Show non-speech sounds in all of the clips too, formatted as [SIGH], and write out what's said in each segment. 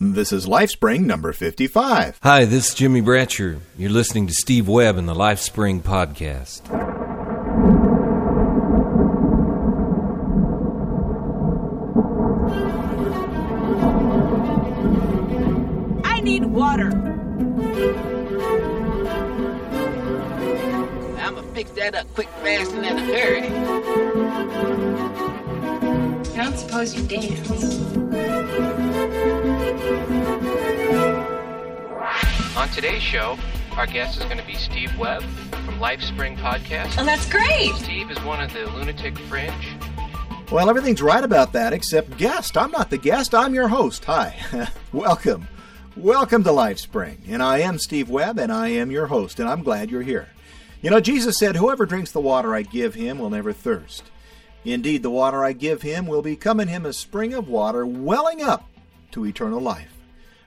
This is LifeSpring number 55. Hi, this is Jimmie Bratcher. You're listening to Steve Webb in the LifeSpring podcast. I need water. I'ma fix that up quick, fast, and in a hurry. I don't suppose you dance. On today's show, our guest is going to be Steve Webb from LifeSpring Podcast. Oh, that's great. Steve is one of the Lunatic Fringe. Well, everything's right about that except guest. I'm not the guest, I'm your host. Hi. [LAUGHS] Welcome. Welcome to LifeSpring. And I am Steve Webb, and I am your host, and I'm glad you're here. You know, Jesus said, Whoever drinks the water I give him will never thirst. Indeed, the water I give him will become in him a spring of water welling up to eternal life.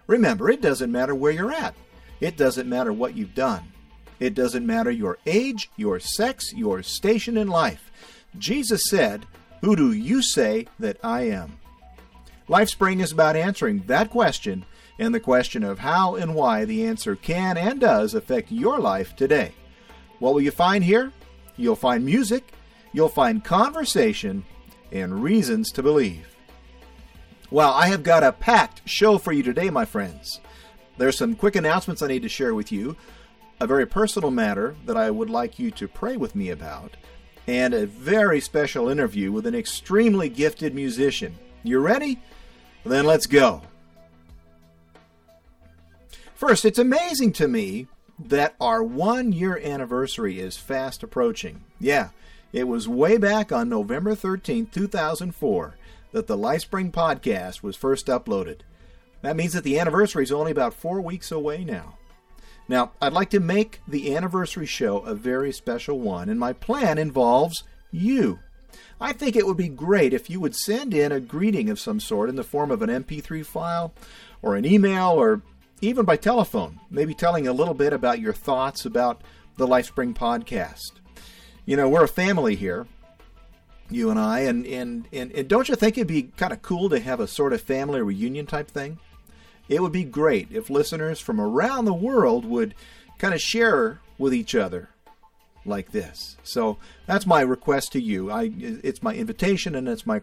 Remember, it doesn't matter where you're at. It doesn't matter what you've done. It doesn't matter your age, your sex, your station in life. Jesus said, Who do you say that I am? LifeSpring is about answering that question and the question of how and why the answer can and does affect your life today. What will you find here? You'll find music, you'll find conversation, and reasons to believe. Well, I have got a packed show for you today, my friends. There's some quick announcements I need to share with you, a very personal matter that I would like you to pray with me about, and a very special interview with an extremely gifted musician. You ready? Then let's go. First, it's amazing to me that our one year anniversary is fast approaching. Yeah, it was way back on November 13, 2004, that the LifeSpring podcast was first uploaded. That means that the anniversary is only about four weeks away now. Now, I'd like to make the anniversary show a very special one, and my plan involves you. I think it would be great if you would send in a greeting of some sort in the form of an MP3 file, or an email, or even by telephone, maybe telling a little bit about your thoughts about the LifeSpring podcast. You know, we're a family here, you and I, and, and, and, and don't you think it'd be kind of cool to have a sort of family reunion type thing? It would be great if listeners from around the world would kind of share with each other like this. So that's my request to you. I, it's my invitation and it's my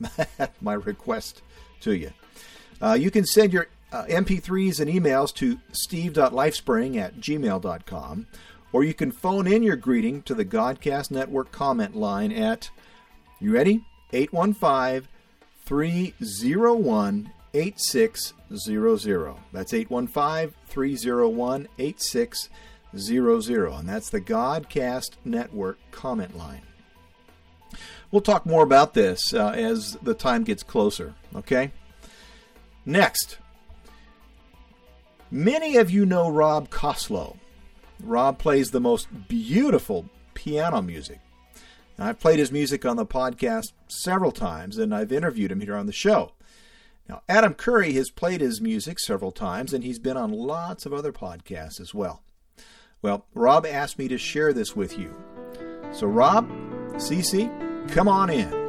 [LAUGHS] my request to you. Uh, you can send your uh, MP3s and emails to steve.lifespring at gmail.com, or you can phone in your greeting to the Godcast Network comment line at, you ready? 815 301 8600. That's 815 301 8600. And that's the Godcast Network comment line. We'll talk more about this uh, as the time gets closer, okay? Next, many of you know Rob Costlow. Rob plays the most beautiful piano music. I've played his music on the podcast several times, and I've interviewed him here on the show. Now, Adam Curry has played his music several times, and he's been on lots of other podcasts as well. Well, Rob asked me to share this with you. So, Rob, CC, come on in.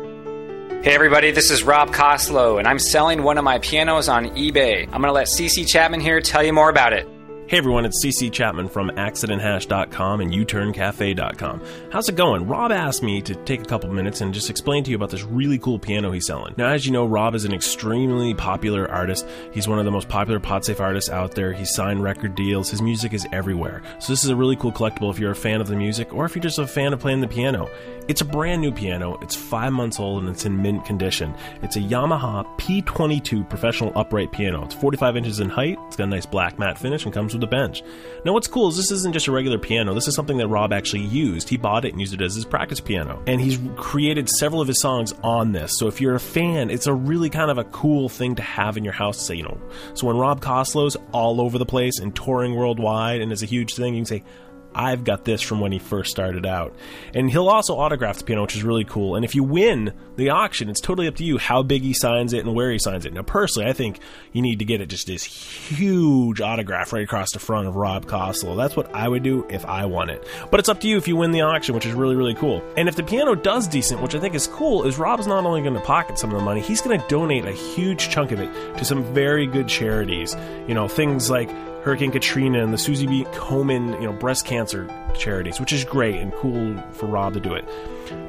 Hey everybody, this is Rob Costlow, and I'm selling one of my pianos on eBay. I'm going to let CC Chapman here tell you more about it. Hey everyone, it's CC Chapman from AccidentHash.com and UTurnCafe.com. How's it going? Rob asked me to take a couple minutes and just explain to you about this really cool piano he's selling. Now, as you know, Rob is an extremely popular artist. He's one of the most popular PodSafe artists out there. He's signed record deals. His music is everywhere. So this is a really cool collectible if you're a fan of the music or if you're just a fan of playing the piano. It's a brand new piano. It's five months old and it's in mint condition. It's a Yamaha P22 professional upright piano. It's 45 inches in height. It's got a nice black matte finish and comes a bench. Now, what's cool is this isn't just a regular piano. This is something that Rob actually used. He bought it and used it as his practice piano. And he's created several of his songs on this. So if you're a fan, it's a really kind of a cool thing to have in your house say, you know. So when Rob Costlow's all over the place and touring worldwide and is a huge thing, you can say, I've got this from when he first started out. And he'll also autograph the piano, which is really cool. And if you win the auction, it's totally up to you how big he signs it and where he signs it. Now, personally, I think you need to get it just this huge autograph right across the front of Rob Costlow. That's what I would do if I won it. But it's up to you if you win the auction, which is really, really cool. And if the piano does decent, which I think is cool, is Rob's not only going to pocket some of the money, he's going to donate a huge chunk of it to some very good charities. You know, things like Hurricane Katrina and the Susie B. Komen, you know, breast cancer charities, which is great and cool for Rob to do it.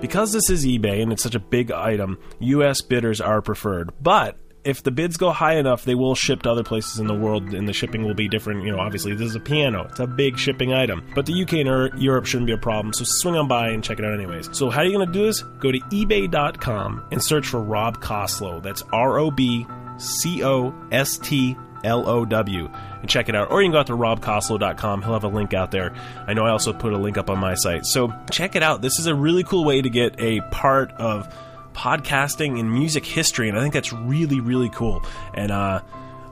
Because this is eBay and it's such a big item, US bidders are preferred. But if the bids go high enough, they will ship to other places in the world, and the shipping will be different. You know, obviously, this is a piano; it's a big shipping item. But the UK and Europe shouldn't be a problem, so swing on by and check it out, anyways. So, how are you going to do this? Go to eBay.com and search for Rob Costlow. That's R O B C O S T L O W and check it out. Or you can go out to robcostlow.com. He'll have a link out there. I know I also put a link up on my site. So check it out. This is a really cool way to get a part of podcasting and music history, and I think that's really, really cool. And uh,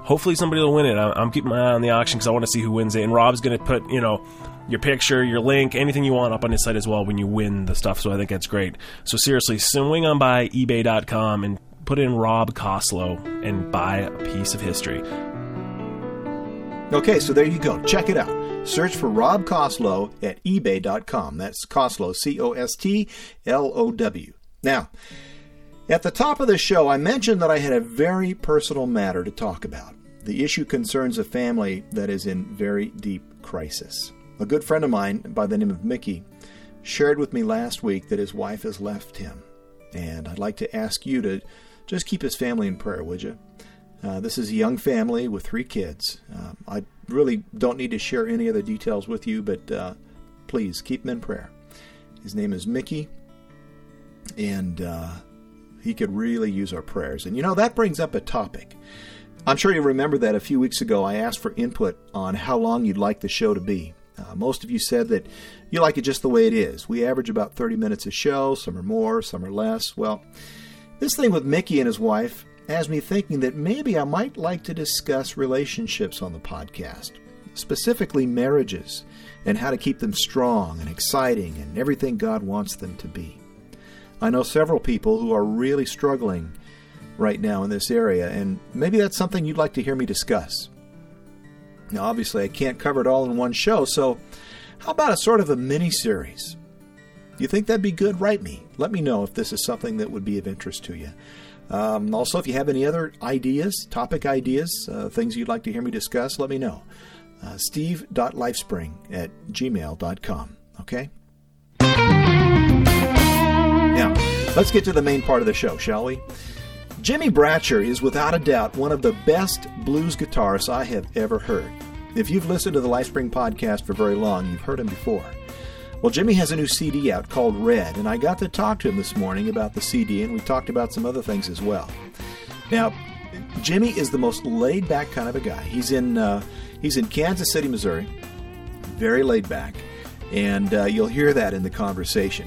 hopefully somebody will win it. I'm keeping my eye on the auction because I want to see who wins it. And Rob's going to put, you know, your picture, your link, anything you want up on his site as well when you win the stuff. So I think that's great. So seriously, swing on by eBay.com and put in Rob Costlow and buy a piece of history. Okay, so there you go. Check it out. Search for Rob Costlow at ebay.com. That's Costlow, C O S T L O W. Now, at the top of the show, I mentioned that I had a very personal matter to talk about. The issue concerns a family that is in very deep crisis. A good friend of mine by the name of Mickey shared with me last week that his wife has left him. And I'd like to ask you to just keep his family in prayer, would you? Uh, this is a young family with three kids. Um, I really don't need to share any other details with you, but uh, please keep him in prayer. His name is Mickey, and uh, he could really use our prayers. And you know, that brings up a topic. I'm sure you remember that a few weeks ago I asked for input on how long you'd like the show to be. Uh, most of you said that you like it just the way it is. We average about 30 minutes a show, some are more, some are less. Well, this thing with Mickey and his wife has me thinking that maybe I might like to discuss relationships on the podcast, specifically marriages, and how to keep them strong and exciting and everything God wants them to be. I know several people who are really struggling right now in this area, and maybe that's something you'd like to hear me discuss. Now, obviously, I can't cover it all in one show, so how about a sort of a mini series? You think that'd be good? Write me. Let me know if this is something that would be of interest to you. Um, also, if you have any other ideas, topic ideas, uh, things you'd like to hear me discuss, let me know. Uh, steve.lifespring at gmail.com. Okay? Now, let's get to the main part of the show, shall we? Jimmie Bratcher is without a doubt one of the best blues guitarists I have ever heard. If you've listened to the Lifespring podcast for very long, you've heard him before. Well, Jimmie has a new CD out called Red, and I got to talk to him this morning about the CD, and we talked about some other things as well. Now, Jimmie is the most laid back kind of a guy. He's in uh, he's in Kansas City, Missouri. Very laid back, and uh, you'll hear that in the conversation.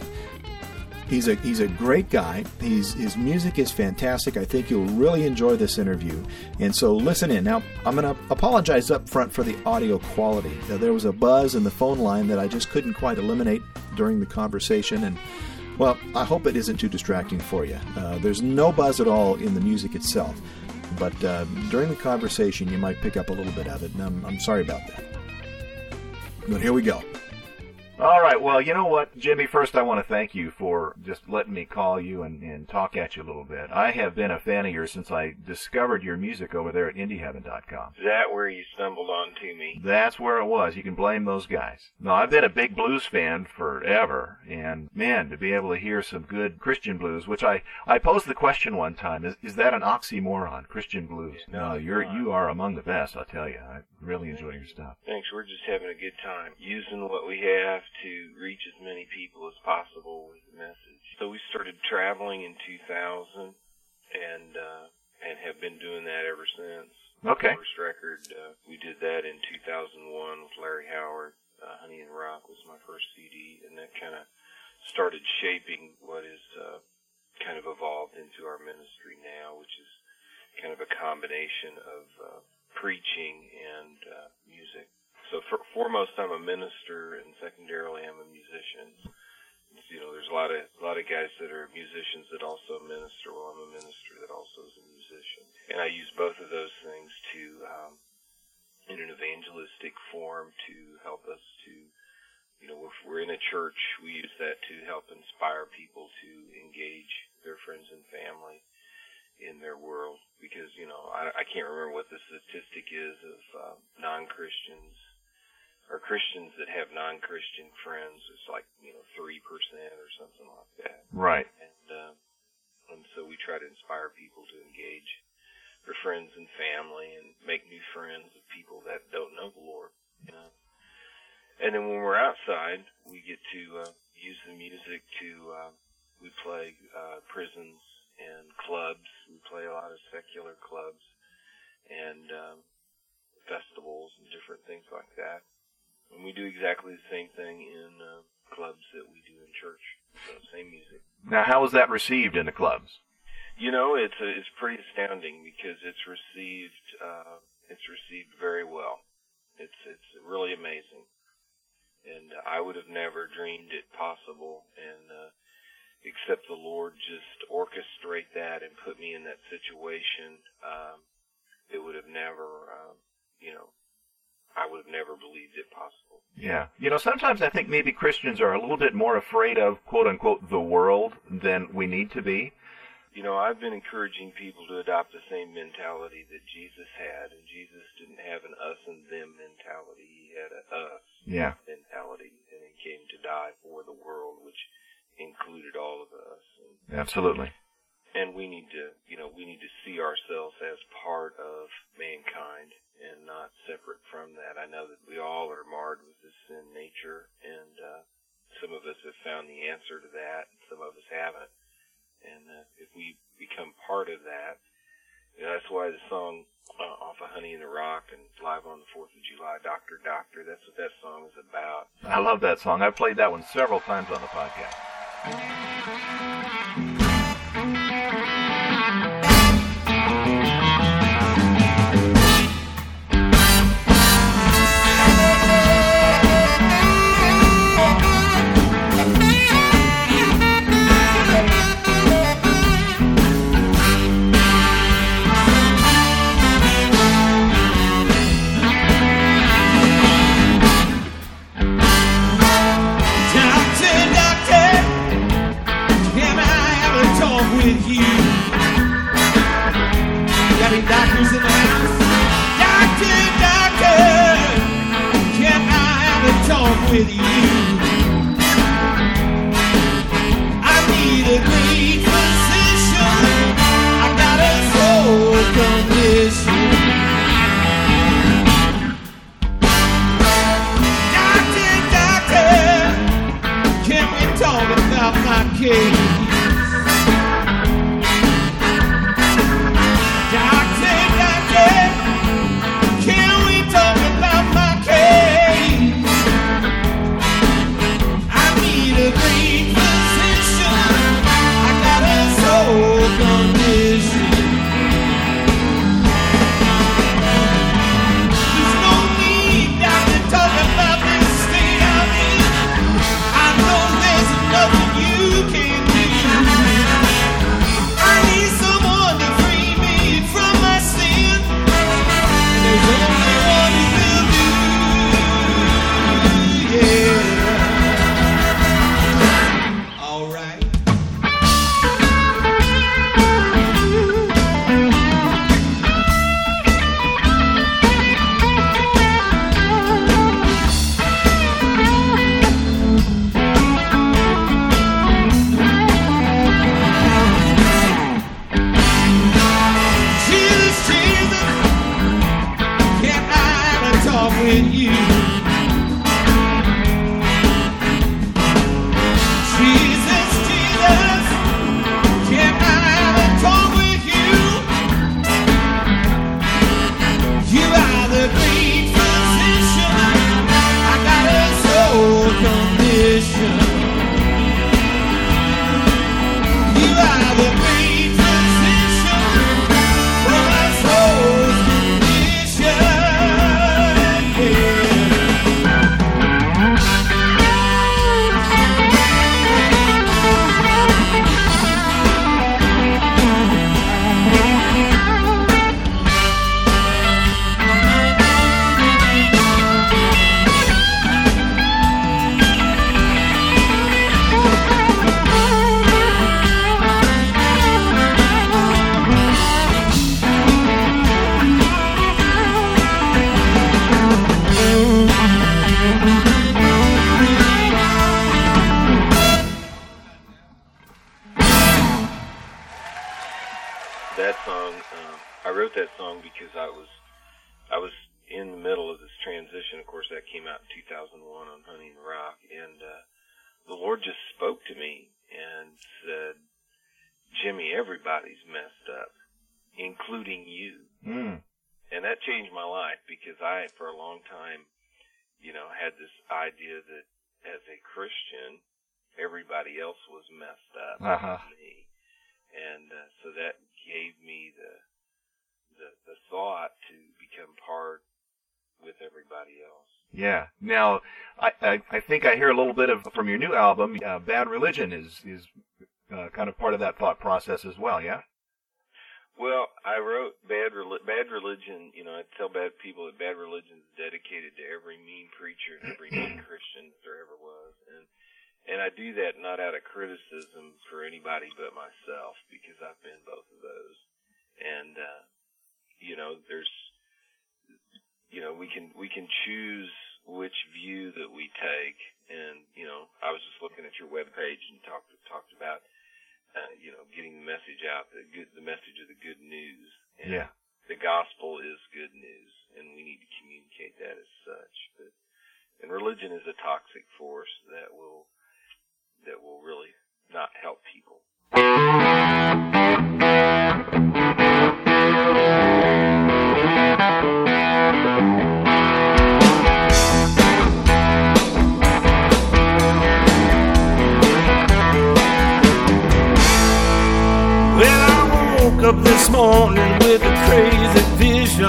He's a he's a great guy. He's his music is fantastic. I think you'll really enjoy this interview. And so listen in. Now I'm going to apologize up front for the audio quality. Uh, there was a buzz in the phone line that I just couldn't quite eliminate during the conversation, and well, I hope it isn't too distracting for you. Uh, there's no buzz at all in the music itself, but uh, during the conversation you might pick up a little bit of it, and I'm, I'm sorry about that. But here we go. All right. Well, you know what, Jimmie? First, I want to thank you for just letting me call you and, and talk at you a little bit. I have been a fan of yours since I discovered your music over there at IndieHeaven.com. Is that where you stumbled onto me? That's where it was. You can blame those guys. No, I've been a big blues fan forever, and man, to be able to hear some good Christian blues, which I I posed the question one time: is is that an oxymoron, Christian blues? No, you're you are among the best. I'll tell you. I really enjoy your stuff. Thanks. We're just having a good time using what we have to reach as many people as possible with the message. So we started traveling in 2000 and uh, and have been doing that ever since. Okay. First record uh, we did that in 2001 with Larry Howard. Uh, Honey and Rock was my first CD, and that kind of started shaping what is uh, kind of evolved into our ministry now, which is kind of a combination of uh, preaching and uh, music. So for, for foremost, I'm a minister, and secondarily, I'm a musician. You know, there's a lot of a lot of guys that are musicians that also minister. Well, I'm a minister that also is a musician, and I use both of those things to, um, in an evangelistic form, to help us to, you know, if we're in a church, we use that to help inspire people to engage their friends and family in their world because you know I, I can't remember what the statistic is of uh, non-Christians or Christians that have non-Christian friends. It's like you know three percent or something like that. Right. And uh, and so we try to inspire people to engage their friends and family and make new friends with people that don't know the Lord. You know. And then when we're outside, we get to uh, use the music to uh, we play uh, prisons and clubs. We play a lot of secular clubs and um, festivals and different things like that. And we do exactly the same thing in uh, clubs that we do in church. So same music. Now, how was that received in the clubs? You know, it's a, it's pretty astounding because it's received uh, it's received very well. It's it's really amazing, and I would have never dreamed it possible. And uh, except the Lord just orchestrate that and put me in that situation, um, it would have never, uh, you know, I would have never believed it possible. Yeah. You know, sometimes I think maybe Christians are a little bit more afraid of quote unquote the world than we need to be. You know, I've been encouraging people to adopt the same mentality that Jesus had, and Jesus didn't have an us and them mentality. He had a us Yeah. mentality, and he came to die for the world, which included all of us. And, Absolutely. and we need to, you know, we need to see ourselves as part of mankind and not separate from that. I know that we all are marred with this sin nature, and uh, some of us have found the answer to that, and some of us haven't. And uh, if we become part of that, know, that's why the song uh, off of Honey in the Rock and live on the Fourth of July, Doctor Doctor, that's what that song is about. I love that song. I've played that one several times on the podcast. Any doctors in the house? Doctor, doctor, can I have a talk with you? I need a great physician. I got a soul condition. Doctor, doctor, can we talk about my case? With you? I, for a long time, you know, had this idea that as a Christian, everybody else was messed up, Uh-huh. me, and uh, so that gave me the, the the thought to become part with everybody else. Yeah. Now, I, I I think I hear a little bit of from your new album. Uh, Bad Religion is is uh, kind of part of that thought process as well. Yeah. Well, I wrote bad Reli- bad religion. You know, I tell bad people that bad religion is dedicated to every mean preacher and every mean [CLEARS THROAT] Christian that there ever was, and and I do that not out of criticism for anybody but myself because I've been both of those, and uh, you know, there's, you know, we can we can choose which view that we take, and you know, I was just looking at your web page and talked talked about uh, you know, getting the message out, the good, the message of the good news. And Yeah. The gospel is good news, and we need to communicate that as such. But, and religion is a toxic force that will, that will really not help people. Morning with a crazy vision.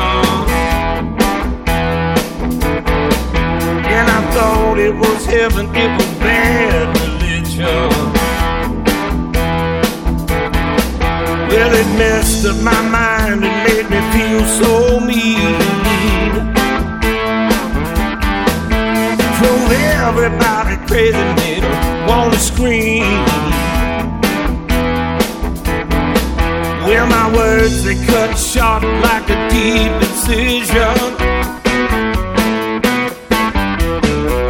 And I thought it was heaven, it was bad religion. Well, it messed up my mind and made me feel so mean. Drove everybody crazy, made wanna scream. Well, my words they cut sharp like a deep incision.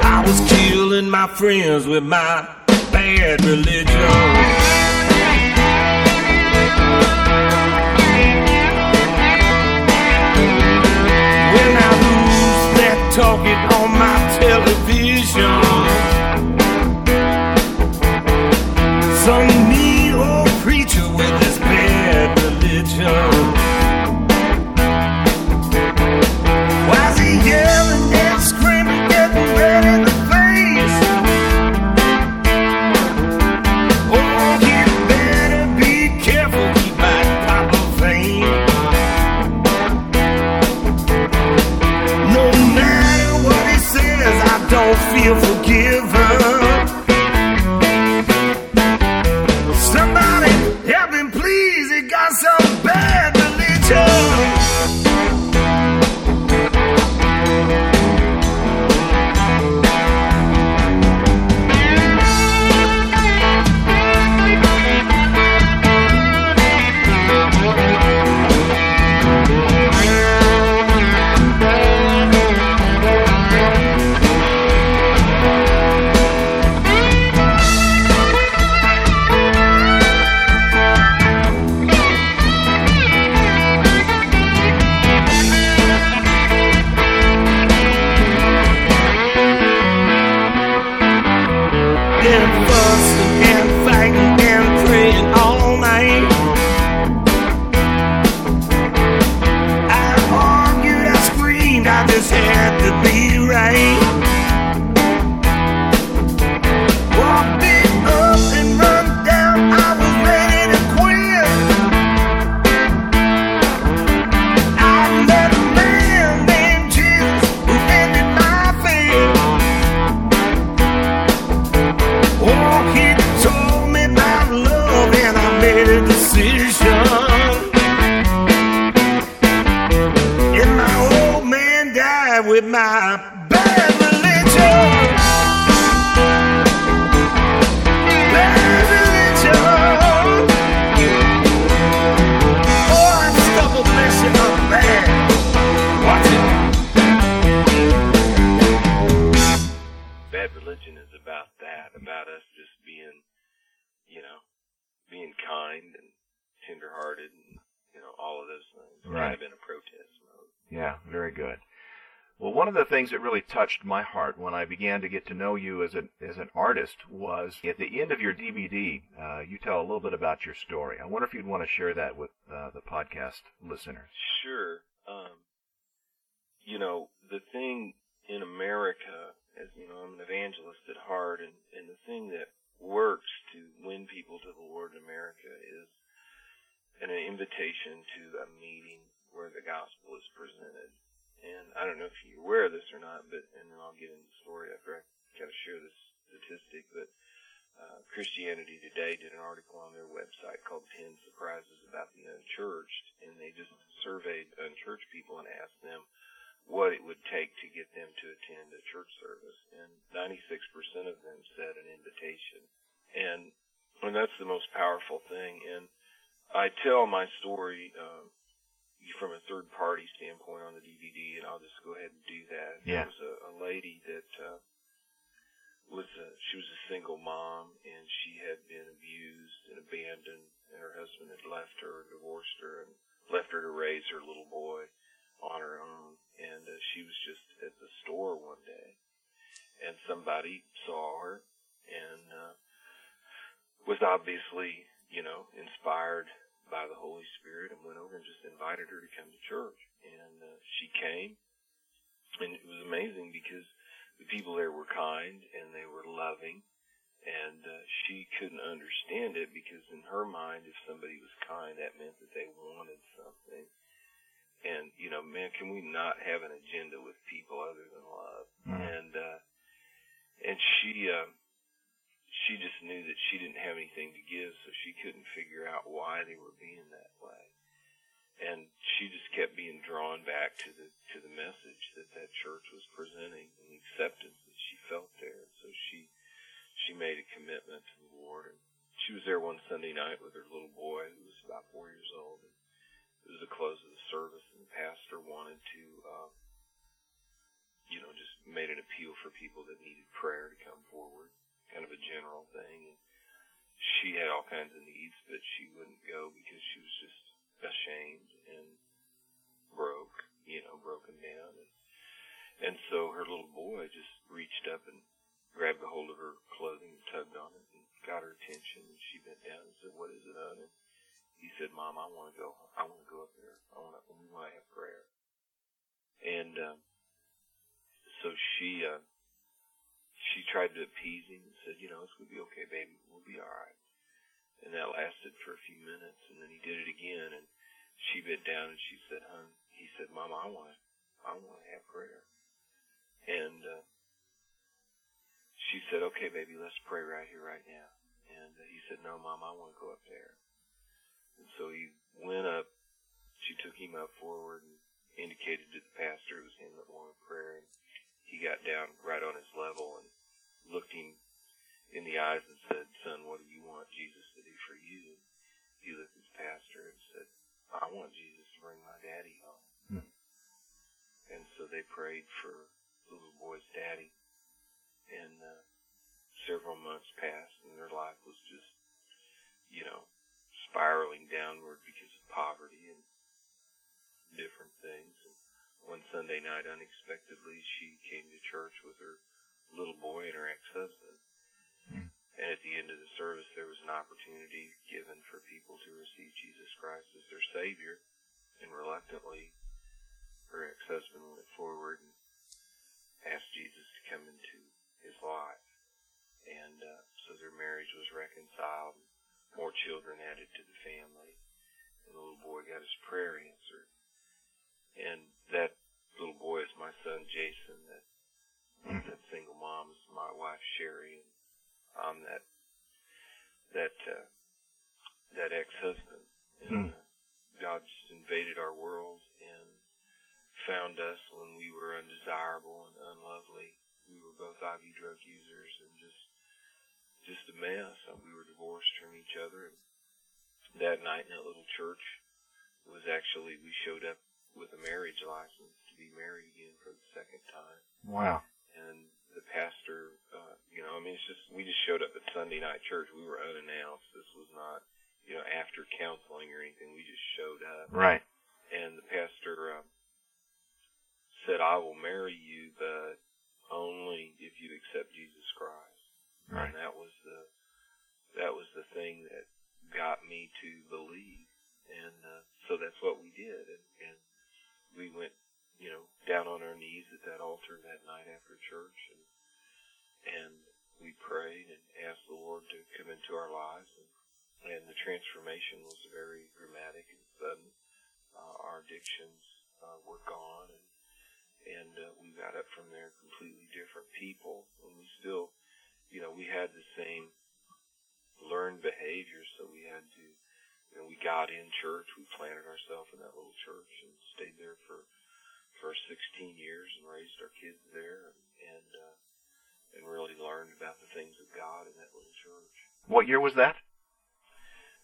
I was killing my friends with my bad religion. Talking on my television. Don't very good. Well, one of the things that really touched my heart when I began to get to know you as an as an artist was at the end of your DVD. Uh, you tell a little bit about your story. I wonder if you'd want to share that with uh, the podcast listeners. Sure. Um, you know, the thing in America, as you know, I'm an evangelist at heart, and, and the thing that works to win people to the Lord in America is an invitation to a meeting where the gospel is presented. And I don't know if you're aware of this or not, but and then I'll get into the story after I kind of share this statistic. But uh, Christianity Today did an article on their website called 10 Surprises About the Unchurched, and they just surveyed unchurched people and asked them what it would take to get them to attend a church service. And 96% of them said an invitation. And, and that's the most powerful thing. And I tell my story um, from a third party standpoint on the DVD, and I'll just go ahead and do that. Yeah. There was a, a lady that uh, was a, she was a single mom, and she had been abused and abandoned, and her husband had left her, divorced her, and left her to raise her little boy on her own. And uh, she was just at the store one day, and somebody saw her and uh, was obviously, you know, inspired by the Holy Spirit and went over and just invited her to come to church. And uh, she came, and it was amazing because the people there were kind and they were loving, and uh, she couldn't understand it because in her mind, if somebody was kind, that meant that they wanted something. And you know, man, can we not have an agenda with people other than love? And uh, and she. Uh, she just knew that she didn't have anything to give, so she couldn't figure out why they were being that way. And she just kept being drawn back to the to the message that that church was presenting and the acceptance that she felt there. So she she made a commitment to the Lord, and she was there one Sunday night with her little boy who was about four years old. And it was the close of the service, and the pastor wanted to. Um, you know, just made an appeal for people that needed prayer to come forward kind of a general thing. And she had all kinds of needs, but she wouldn't go because she was just ashamed and broke, you know, broken down. And, and so her little boy just reached up and grabbed a hold of her clothing and tugged on it and got her attention. And she bent down and said, "What is it, hon?" And he said, "Mom, I want to go. I want to go up there. I want to. We want to have prayer." And um, so she. Uh, she tried to appease him and said, you know, it's going to be okay, baby. We'll be all right. And that lasted for a few minutes, and then he did it again, and she bent down and she said, hon, he said, Mama, I want I want to have prayer. And, uh, she said, okay, baby, let's pray right here, right now. And uh, he said, no, Mom, I want to go up there. And so he went up, she took him up forward and indicated to the pastor it was him that wanted prayer. And he got down right on his level and looked him in the eyes and said, Son, what do you want Jesus to do for you? And he looked at his pastor and said, I want Jesus to bring my daddy home. Hmm. And so they prayed for the little boy's daddy. And uh, several months passed, and their life was just, you know, spiraling downward because of poverty and different things. And one Sunday night, unexpectedly, she came to church with her little boy and her ex-husband. And at the end of the service, there was an opportunity given for people to receive Jesus Christ as their Savior. And reluctantly, her ex-husband went forward and asked Jesus to come into his life. And uh, so their marriage was reconciled. More children added to the family. And the little boy got his prayer answered. And that little boy is my son Jason. That single mom my wife Sherry, and I'm that that uh, that ex-husband. And uh, God just invaded our world and found us when we were undesirable and unlovely. We were both IV drug users and just just a mess. And we were divorced from each other. And that night in that little church was actually we showed up with a marriage license to be married again for the second time. Wow. And the pastor, uh, you know, I mean, it's just we just showed up at Sunday night church. We were unannounced. This was not, you know, after counseling or anything. We just showed up. Right. And the pastor uh, said, "I will marry you, but only if you accept Jesus Christ." Right. And that was the that was the thing that got me to believe, and uh, so that's what we did, and, and we went, you know, down on our knees at that altar that night after church, and and we prayed and asked the Lord to come into our lives, and, and the transformation was very dramatic and sudden. Uh, our addictions uh, were gone, and and uh, we got up from there completely different people, and we still, you know, we had the same learned behaviors, so we had to, know, we got in church, we planted ourselves in that little church and stayed there for for 16 years and raised our kids there, and and, uh, and really learned about the things of God in that little church. What year was that?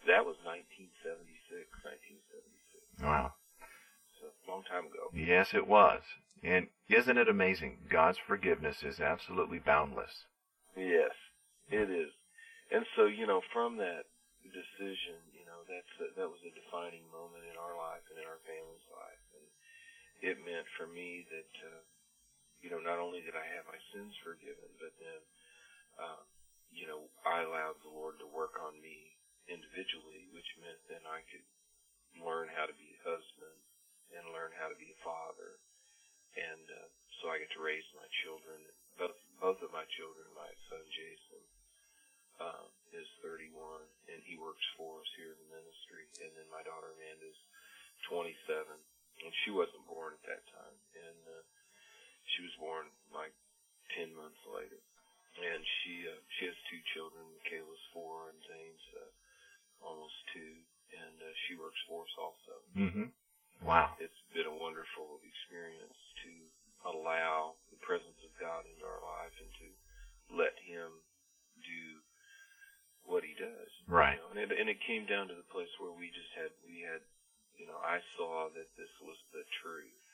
That was 1976, 1976. Wow. So long time ago. Yes, it was. And isn't it amazing? God's forgiveness is absolutely boundless. Yes, it is. And so, you know, from that decision, you know, that's a, that was a defining moment in our life and in our family's life, it meant for me that, uh, you know, not only did I have my sins forgiven, but then, uh, you know, I allowed the Lord to work on me individually, which meant then I could learn how to be a husband and learn how to be a father, and uh, so I get to raise my children. Both both of my children, my son Jason um, is 31, and he works for us here in the ministry, and then my daughter Amanda's 27, and she wasn't born at that time, and uh, she was born like 10 months later, and she uh, she has two children. Michaela's four, and Zane's uh, almost two, and uh, she works for us also. Mm-hmm. Wow. It's been a wonderful experience to allow the presence of God into our life and to let Him do what He does. Right. You know? and, it, and it came down to the place where we just had, we had, you know, I saw that this was the truth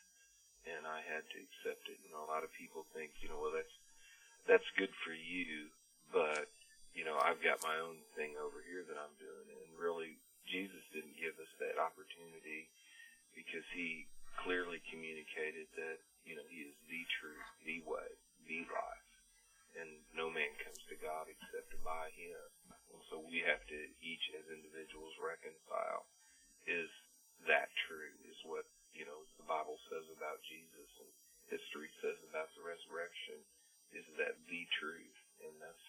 and I had to accept it. You know, a lot of people think, you know, well, that's, that's good for you, but, you know, I've got my own thing over here that I'm doing. And really, Jesus didn't give us that opportunity because he clearly communicated that, you know, he is the truth, the way, the life. And no man comes to God except by him. So we have to each as individuals reconcile is that true, is what, you know, the Bible says about Jesus and history says about the resurrection. Is that the truth? And that's,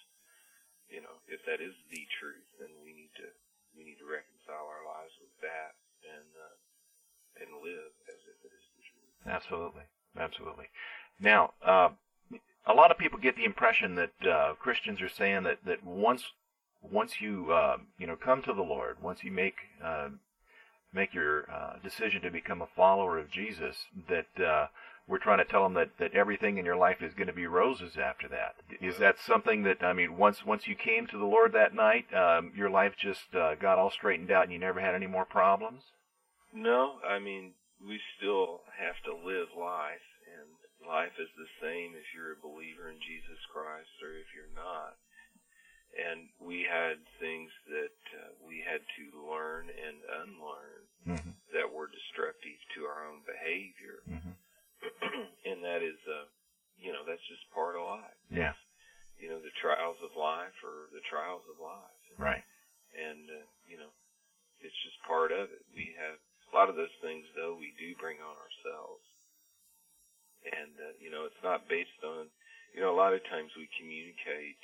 you know, if that is the truth, then we need to, we need to reconcile our lives with that and, uh, and live as if it is the truth. Absolutely. Absolutely. Now, uh, a lot of people get the impression that uh, Christians are saying that, that once once you uh, you know come to the Lord, once you make uh, make your uh, decision to become a follower of Jesus, that uh, we're trying to tell them that, that everything in your life is going to be roses after that. Is that something that I mean? Once once you came to the Lord that night, um, your life just uh, got all straightened out, and you never had any more problems. No, I mean we still have to live life, and life is the same if you're a believer in Jesus Christ or if you're not. And we had things that uh, we had to learn and unlearn Mm-hmm. that were destructive to our own behavior, Mhm. [CLEARS THROAT] and that is, uh, you know, that's just part of life. Yeah. You know, the trials of life are the trials of life. Right. and uh, you know, it's just part of it. We have a lot of those things, though, we do bring on ourselves, and uh, you know, it's not based on, you know, a lot of times we communicate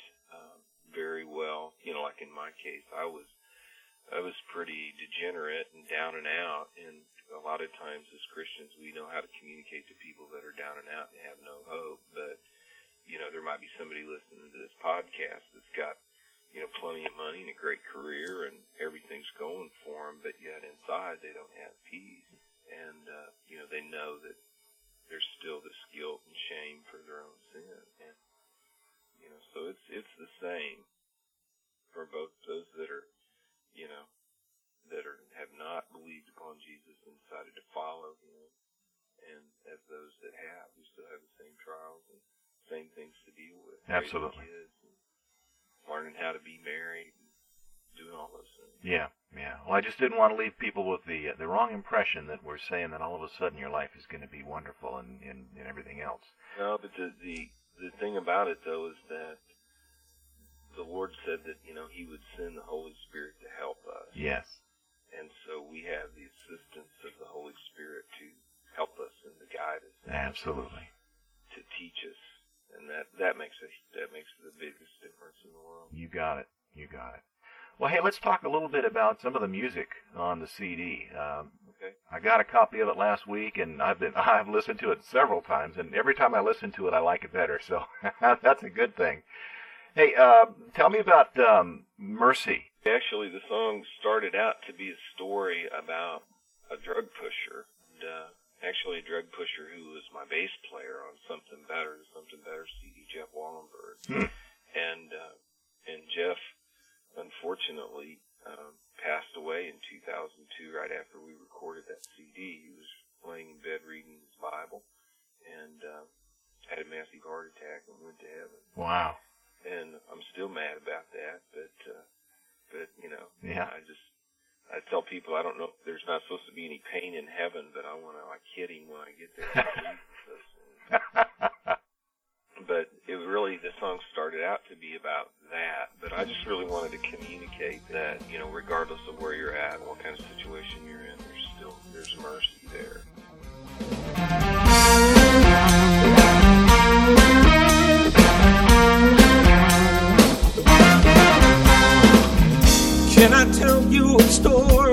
very well. You know, like in my case, I was, I was pretty degenerate and down and out, and a lot of times as Christians, we know how to communicate to people that are down and out and have no hope, but you know, there might be somebody listening to this podcast that's got you know, plenty of money and a great career and everything's going for them, but yet inside they don't have peace. And, uh, you know, they know that there's still this guilt and shame for their own sin. And, you know, so it's, it's the same for both those that are, you know, that are, have not believed upon Jesus and decided to follow him. And as those that have, we still have the same trials and same things to deal with. Absolutely. Kids and learning how to be married, and doing all those things. Yeah, Yeah. Well, I just didn't want to leave people with the uh, the wrong impression that we're saying that all of a sudden your life is going to be wonderful and, and, and everything else. No, but the, the the thing about it though is that the Lord said that you know He would send the Holy Spirit to help us. Yes. And so we have the assistance of the Holy Spirit to help us and to guide us. Absolutely. To teach us, and that that makes a that makes the biggest difference in the world. You got it. You got it. Well, hey, let's talk a little bit about some of the music on the CD. Um, Okay. I got a copy of it last week, and I've been [LAUGHS] I've listened to it several times, and every time I listen to it, I like it better. So [LAUGHS] that's a good thing. Hey, uh, tell me about um, Mercy. Actually, the song started out to be a story about a drug pusher. And, uh, actually, a drug pusher who was my bass player on Something Better, Something Better CD, Jeff Wallenberg. Hmm. And uh, and Jeff, unfortunately, um, passed away in 2002, right after we recorded that CD. He was laying in bed reading his Bible, and uh, had a massive heart attack and went to heaven. Wow. And I'm still mad about that, but uh, but you know, Yeah. I just I tell people I don't know if there's not supposed to be any pain in heaven, but I want to like hit him when I get there. [LAUGHS] but it really the song started out to be about that. But I just really wanted to communicate that you know, regardless of where you're at, what kind of situation you're in, there's still there's mercy there. Can I tell you a story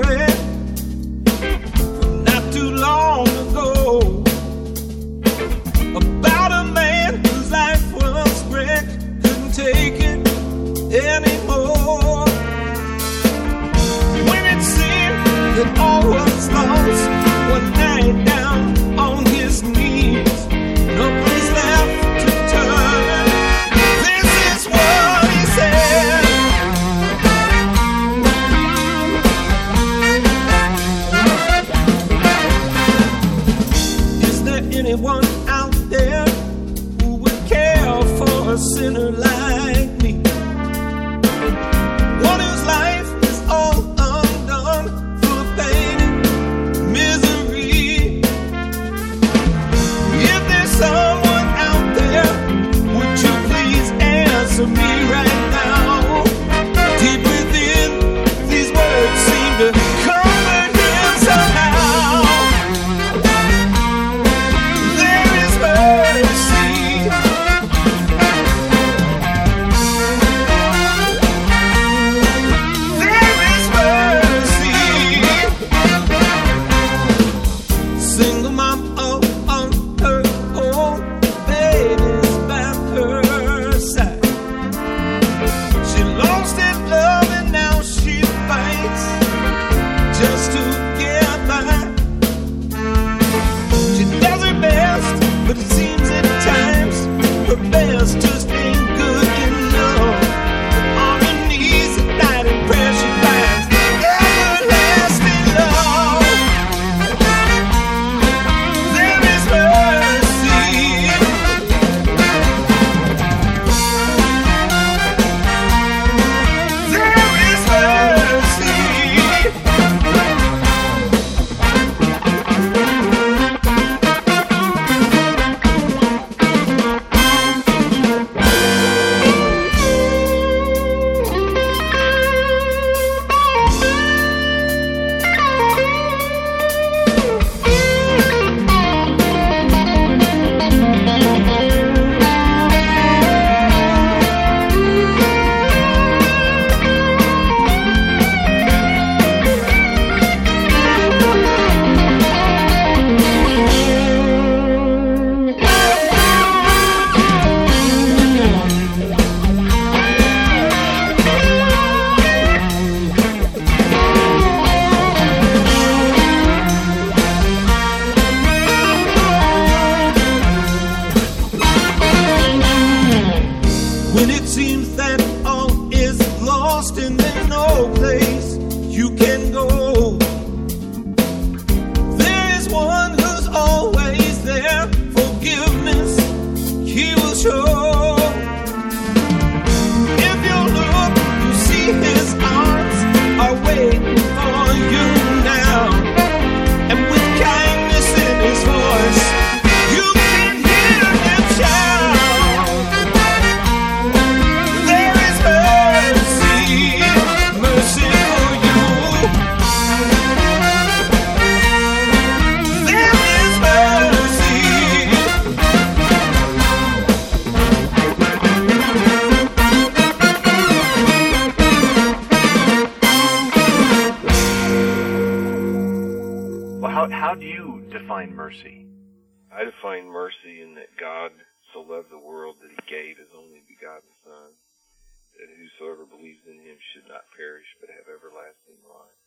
believes in him should not perish but have everlasting life.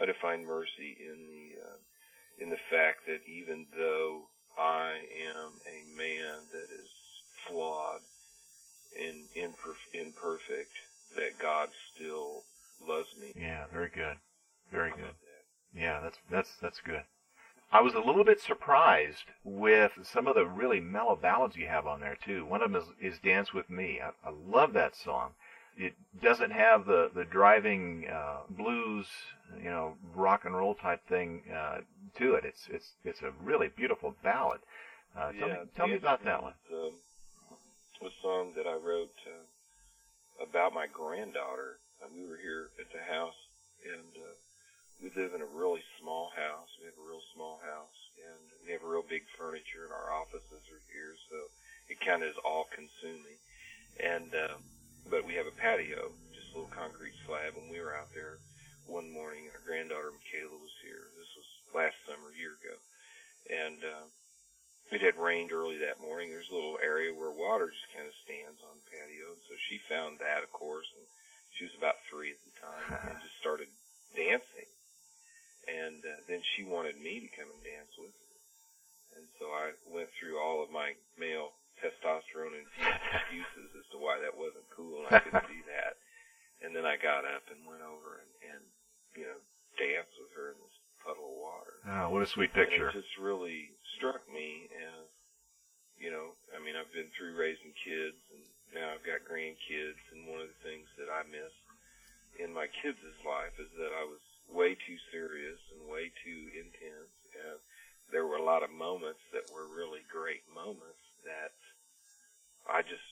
I define mercy in the uh, in the fact that even though I am a man that is flawed and imperf- imperfect, that God still loves me. Yeah, very good. Very good. Yeah, that's that's that's good. I was a little bit surprised with some of the really mellow ballads you have on there too. One of them is, is "Dance with Me." I, I love that song. It doesn't have the the driving uh, blues, you know, rock and roll type thing uh, to it. It's it's it's a really beautiful ballad. Uh, tell yeah, me tell me about that one. Um, a song that I wrote uh, about my granddaughter. Uh, we were here at the house, and uh, we live in a really small house. We have a real small house, and we have a real big furniture, and our offices are here, so it kind of is all consuming. And uh, but we have a patio, just a little concrete slab, and we were out there one morning, and our granddaughter Michaela was here. This was last summer, a year ago, and uh, it had rained early that morning. There's a little area where water just kind of stands on the patio, and so she found that, of course, and she was about three at the time, [LAUGHS] and just started dancing. And uh, then she wanted me to come and dance with her. And so I went through all of my male testosterone infused excuses as to why that wasn't cool and I couldn't do [LAUGHS] that. And then I got up and went over and, and you know, danced with her in this puddle of water. Oh, what a sweet And picture. it just really struck me as, you know, I mean, I've been through raising kids and now I've got grandkids and one of the things that I miss in my kids' life is that I was way too serious and way too intense and there were a lot of moments that were really great moments that I just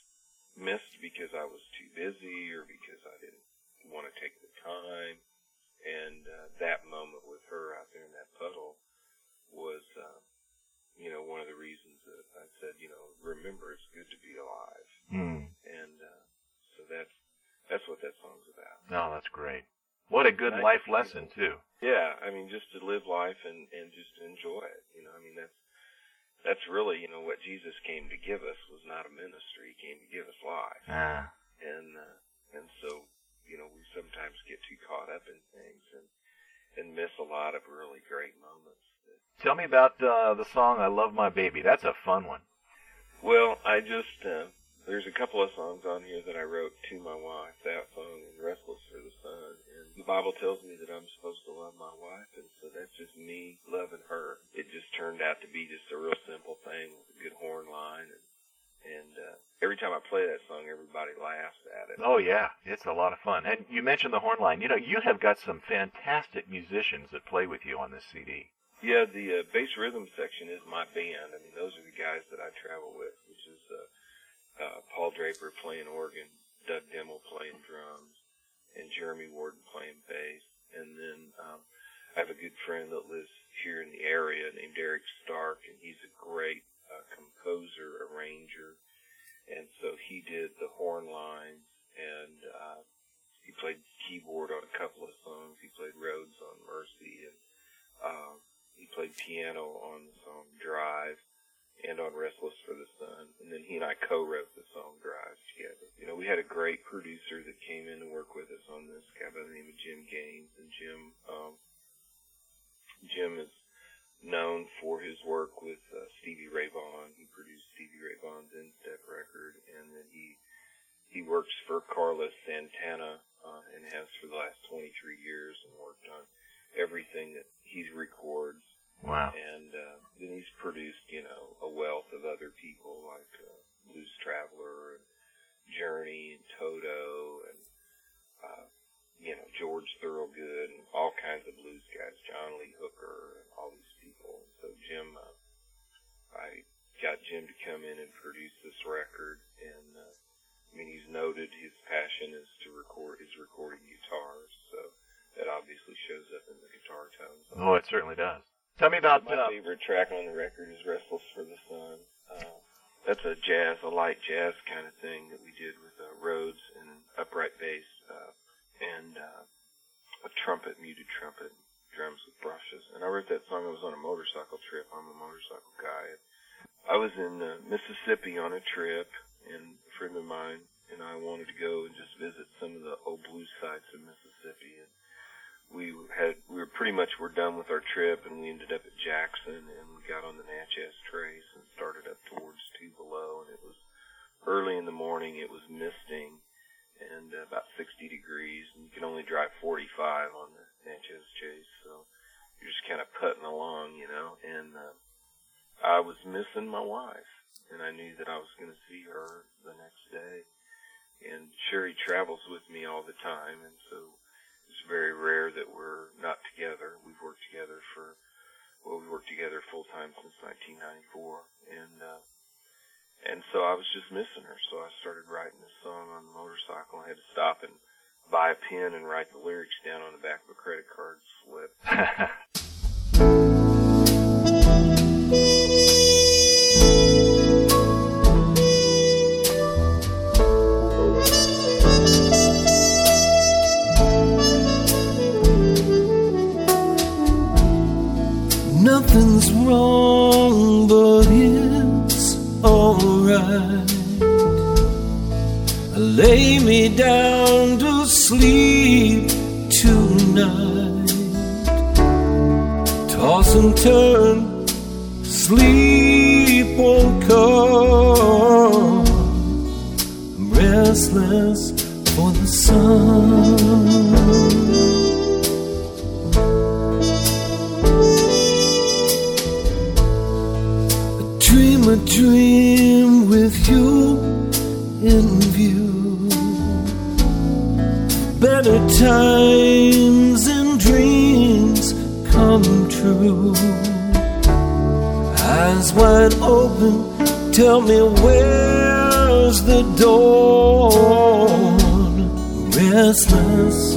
missed because I was too busy or because I didn't want to take the time. And uh, that moment with her out there in that puddle was, uh, you know, one of the reasons that I said, you know, remember it's good to be alive. Hmm. And uh, so that's that's what that song's about. No, that's great. What a good And I life think lesson too. Yeah, I mean, just to live life and and just enjoy it. You know, I mean, that's that's really you know what Jesus came to give us was not a ministry; he came to give us life. Ah. And uh, and so you know we sometimes get too caught up in things and and miss a lot of really great moments. Tell me about uh, the song "I Love My Baby." That's a fun one. Well, I just uh, there's a couple of songs on here that I wrote to my wife. That song and "Restless for the Sun." And the Bible tells me that I'm supposed to love my wife, and so that's just me loving her. It just turned out to be just a real simple thing with a good horn line, and and uh, every time I play that song, everybody laughs at it. Oh yeah, it's a lot of fun. And you mentioned the horn line. You know, you have got some fantastic musicians that play with you on this CD. Yeah, the uh, bass rhythm section is my band. I mean, those are the guys that I travel with, which is uh, uh, Paul Draper playing organ, Doug Dimmel playing drums, and Jeremy Warden playing bass. And then um, I have a good friend that lives here in the area named Eric Stark, and he's a great uh, composer, arranger. And so he did the horn lines, and uh, he played keyboard on a couple of songs. He played Rhodes on Mercy, and uh, he played piano on the song Drive and on Restless for the Sun. And then he and I co-wrote the song Drive together. You know, we had a great producer that came in to work with us on this, guy by the name of Jim Gaines. And Jim, um, Jim is known for his work with uh, Stevie Ray Vaughan. He produced Stevie Ray Vaughan's In Step record, and then he he works for Carlos Santana uh, and has for the last 23 years and worked on everything that he records. Wow. And uh, then he's produced, you know, a wealth of other people like uh, Blues Traveler and Journey and Toto and uh, you know George Thorogood and all kinds of blues guys, John Lee Hooker and all these people. So Jim, uh, I got Jim to come in and produce this record, and uh, I mean he's noted his passion is to record is recording guitars, so that obviously shows up in the guitar tones. Oh, it certainly does. Tell me about My uh, favorite track on the record is "Restless for the Sun." Uh, that's a jazz, a light jazz kind of thing that we did with uh, Rhodes and an upright bass uh, and uh, a trumpet, muted trumpet, drums with brushes. And I wrote that song. I was on a motorcycle trip. I'm a motorcycle guy. I was in uh, Mississippi on a trip, and a friend of mine and I wanted to go and just visit some of the old blues sites in Mississippi. And we had we were pretty much were done with our trip, and we ended up at Jackson, and we got on the Natchez Trace and started up towards Tupelo, and it was early in the morning. It was misting and about 60 degrees, and you can only drive 45 on the Natchez Trace, so you're just kind of putting along, you know. And uh, I was missing my wife, and I knew that I was going to see her the next day. And Sherry travels with me all the time, and so it's very rare that we're not together. We've worked together for, well, we worked together full time since 1994, and uh, and so I was just missing her. So I started writing this song on the motorcycle. I had to stop and buy a pen and write the lyrics down on the back of a credit card slip. [LAUGHS] wrong, but it's alright. Lay me down to sleep tonight. Toss and turn, sleep won't come. I'm restless for the sun. A dream with you in view. Better times and dreams come true. Eyes wide open, tell me where's the dawn. Restless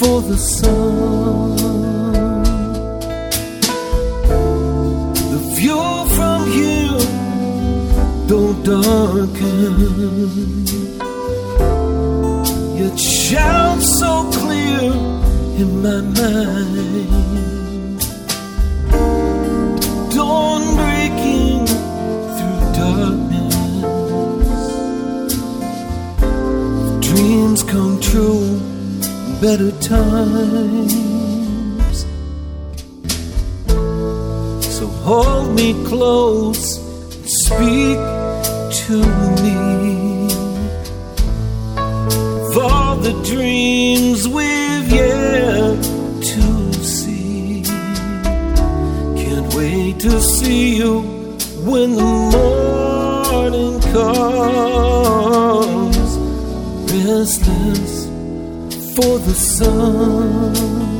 for the sun. Don't darken. It shines so clear in my mind. Dawn breaking through darkness. Dreams come true, better times. So hold me close speak to me for the dreams we've yet to see. Can't wait to see you when the morning comes. Restless for the sun.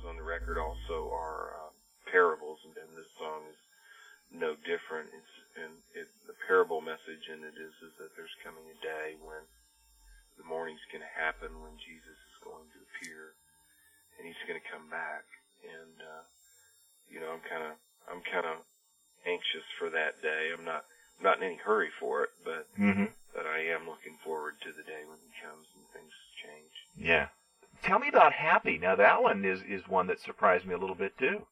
Songs on the record also are uh, parables, and, this song is no different. It's and it, the parable message in it is is that there's coming a day when the morning's going to happen when Jesus is going to appear, and He's going to come back. And uh, you know, I'm kind of I'm kind of anxious for that day. I'm not not in any hurry for it, but Mm-hmm. but I am looking forward to the day when it comes and things change. Yeah. Tell me about Happy. Now that one is is one that surprised me a little bit too.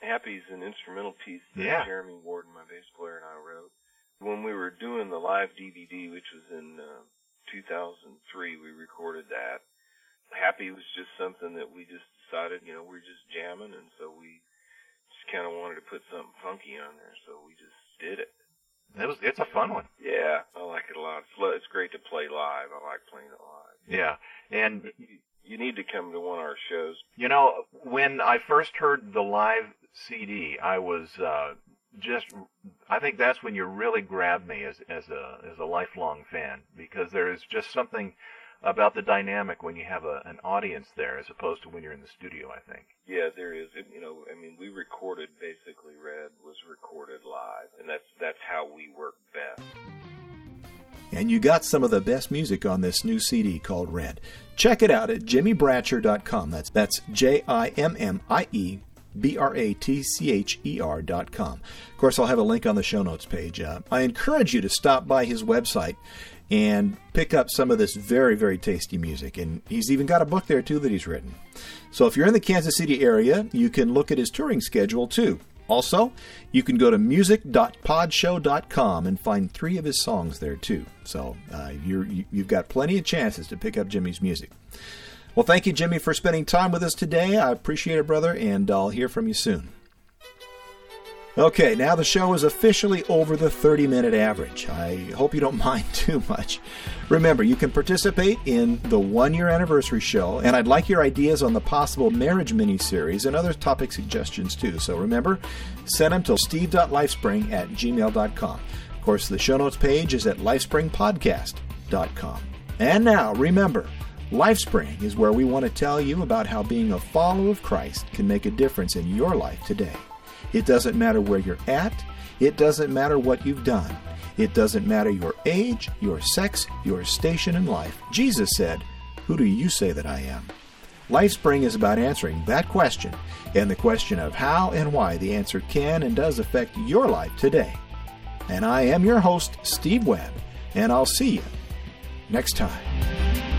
Happy's an instrumental piece that Yeah. Jeremy Warden, my bass player, and I wrote. When we were doing the live DVD, which was in uh, 2003, we recorded that. Happy was just something that we just decided, you know, we are just jamming, and so we just kind of wanted to put something funky on there, so we just did it. It was it's a fun one. Yeah, I like it a lot. It's, it's great to play live. I like playing it live. Yeah. And You, need to come to one of our shows. You know, when I first heard the live CD, I was uh, just. I think that's when you really grabbed me as as a as a lifelong fan because there is just something about the dynamic when you have a, an audience there as opposed to when you're in the studio. I think. Yeah, there is. It, you know, I mean, we recorded basically. Red was recorded live, and that's that's how we work best. And you got some of the best music on this new CD called Red. Check it out at jimmiebratcher.com. That's that's J I M M I E B R A T C H E R.com. Of course, I'll have a link on the show notes page. Uh, I encourage you to stop by his website and pick up some of this very, very tasty music. And he's even got a book there, too, that he's written. So if you're in the Kansas City area, you can look at his touring schedule, too. Also, you can go to music.podshow.com and find three of his songs there too. So uh, you- you've got plenty of chances to pick up Jimmie's music. Well, thank you, Jimmy, for spending time with us today. I appreciate it, brother, and I'll hear from you soon. Okay, now the show is officially over the 30 minute average. I hope you don't [LAUGHS] mind too much. Remember, you can participate in the one year anniversary show, and I'd like your ideas on the possible marriage mini series and other topic suggestions too. So remember, send them to steve.lifespring at gmail.com. Of course, the show notes page is at lifespringpodcast.com. And now, remember, LifeSpring is where we want to tell you about how being a follower of Christ can make a difference in your life today. It doesn't matter where you're at, it doesn't matter what you've done, it doesn't matter your age, your sex, your station in life. Jesus said, Who do you say that I am? LifeSpring is about answering that question and the question of how and why the answer can and does affect your life today. And I am your host, Steve Webb, and I'll see you next time.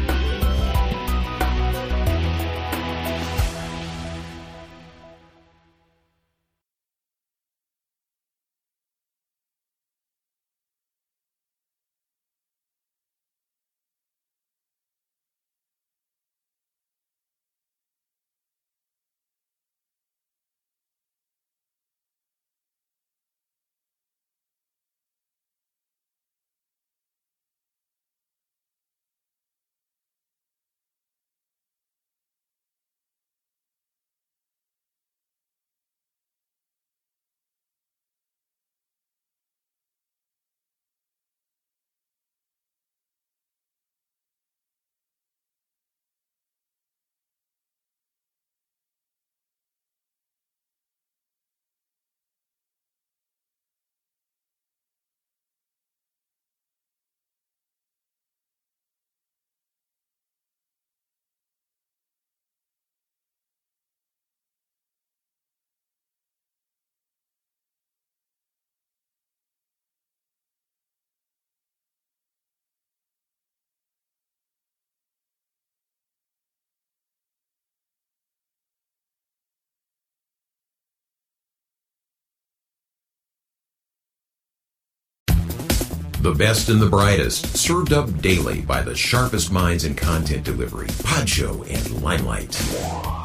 The best and the brightest, served up daily by the sharpest minds in content delivery, Podshow and Limelight.